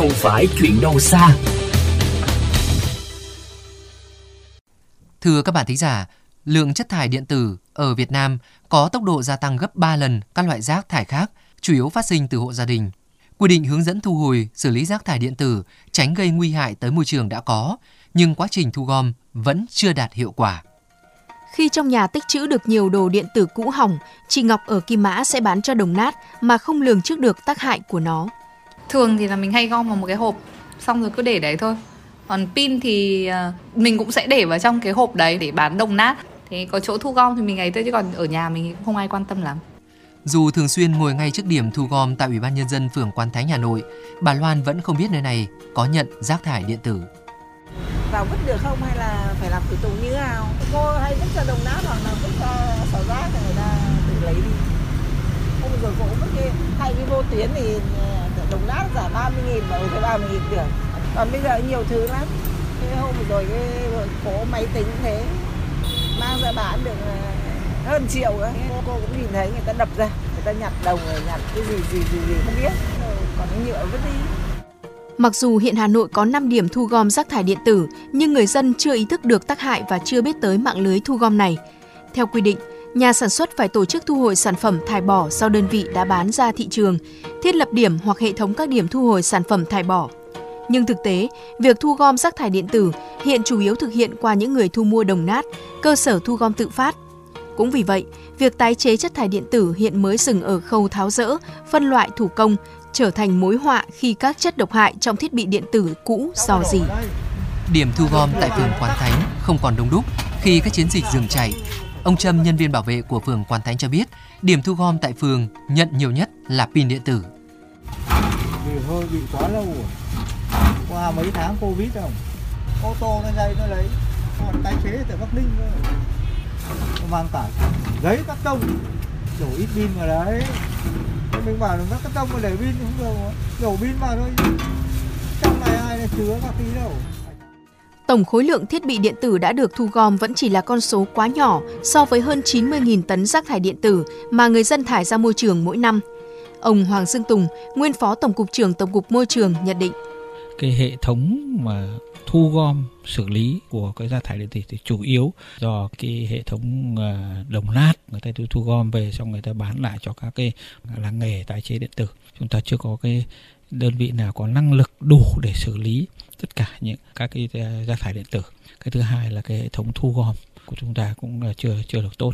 không phải chuyện đâu xa. Thưa các bạn thính giả, lượng chất thải điện tử ở Việt Nam có tốc độ gia tăng gấp 3 lần các loại rác thải khác, chủ yếu phát sinh từ hộ gia đình. Quy định hướng dẫn thu hồi, xử lý rác thải điện tử tránh gây nguy hại tới môi trường đã có, nhưng quá trình thu gom vẫn chưa đạt hiệu quả. Khi trong nhà tích trữ được nhiều đồ điện tử cũ hỏng, chị Ngọc ở Kim Mã sẽ bán cho đồng nát mà không lường trước được tác hại của nó. Thường thì là mình hay gom vào một cái hộp, xong rồi cứ để đấy thôi. Còn pin thì ờ, mình cũng sẽ để vào trong cái hộp đấy để bán đồng nát. Thế có chỗ thu gom thì mình ấy thôi chứ còn ở nhà mình cũng không ai quan tâm lắm. Dù thường xuyên ngồi ngay trước điểm thu gom tại Ủy ban Nhân dân phường Quan Thánh Hà Nội, bà Loan vẫn không biết nơi này có nhận rác thải điện tử. Vào vứt được không hay là phải làm thủ tục như nào? Cô hay vứt cho đồng nát hoặc là vứt cho sở rác thì người ta tự lấy đi. Hôm rồi cô vứt cái hai cái vô tuyến thì đồng nát giả 30 nghìn mà ừ, thấy 30 nghìn được. Còn bây giờ nhiều thứ lắm. Cái hôm rồi cái có máy tính thế mang ra bán được ờ, hơn triệu ấy. Cô cũng nhìn thấy người ta đập ra, người ta nhặt đồng rồi nhặt cái gì gì gì, gì không biết. Ờ, còn cái nhựa vứt đi. Mặc dù hiện Hà Nội có 5 điểm thu gom rác thải điện tử, nhưng người dân chưa ý thức được tác hại và chưa biết tới mạng lưới thu gom này. Theo quy định, nhà sản xuất phải tổ chức thu hồi sản phẩm thải bỏ do đơn vị đã bán ra thị trường, thiết lập điểm hoặc hệ thống các điểm thu hồi sản phẩm thải bỏ. Nhưng thực tế, việc thu gom rác thải điện tử hiện chủ yếu thực hiện qua những người thu mua đồng nát, cơ sở thu gom tự phát. Cũng vì vậy, việc tái chế chất thải điện tử hiện mới dừng ở khâu tháo rỡ, phân loại thủ công, trở thành mối họa khi các chất độc hại trong thiết bị điện tử cũ dò dỉ. Điểm thu gom tại phường Quán Thánh không còn đông đúc khi các chiến dịch dừng chạy. Ông Trâm, nhân viên bảo vệ của phường Quán Thánh cho biết, điểm thu gom tại phường nhận nhiều nhất là pin điện tử. Vì hơi bị quá lâu rồi. Qua mấy tháng Covid không? Ô tô nó dây nó lấy. Còn tái chế tại Bắc Ninh thôi. Nó mang cả giấy cắt tông. Đổ ít pin vào đấy. Thế mình bảo là nó cắt tông mà để pin không được. Đổ pin vào thôi. Trong này ai là chứa các tí đâu. Tổng khối lượng thiết bị điện tử đã được thu gom vẫn chỉ là con số quá nhỏ so với hơn 90.000 tấn rác thải điện tử mà người dân thải ra môi trường mỗi năm. Ông Hoàng Dương Tùng, nguyên phó Tổng cục trưởng Tổng cục Môi trường nhận định. Cái hệ thống mà thu gom xử lý của cái rác thải điện tử thì chủ yếu do cái hệ thống à, đồng nát người ta thu gom về xong người ta bán lại cho các cái làng nghề tái chế điện tử chúng ta chưa có cái đơn vị nào có năng lực đủ để xử lý tất cả những các cái ờ, rác thải điện tử. Cái thứ hai là cái hệ thống thu gom của chúng ta cũng ờ, chưa chưa được tốt.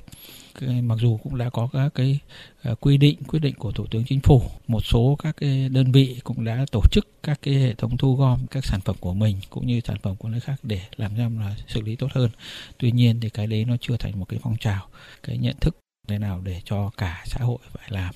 Cái, mặc dù cũng đã có các cái ờ, quy định quyết định của thủ tướng chính phủ một số các cái đơn vị cũng đã tổ chức các cái hệ thống thu gom các sản phẩm của mình cũng như sản phẩm của nơi khác để làm ra là xử lý tốt hơn. Tuy nhiên thì cái đấy nó chưa thành một cái phong trào cái nhận thức thế nào để cho cả xã hội phải làm.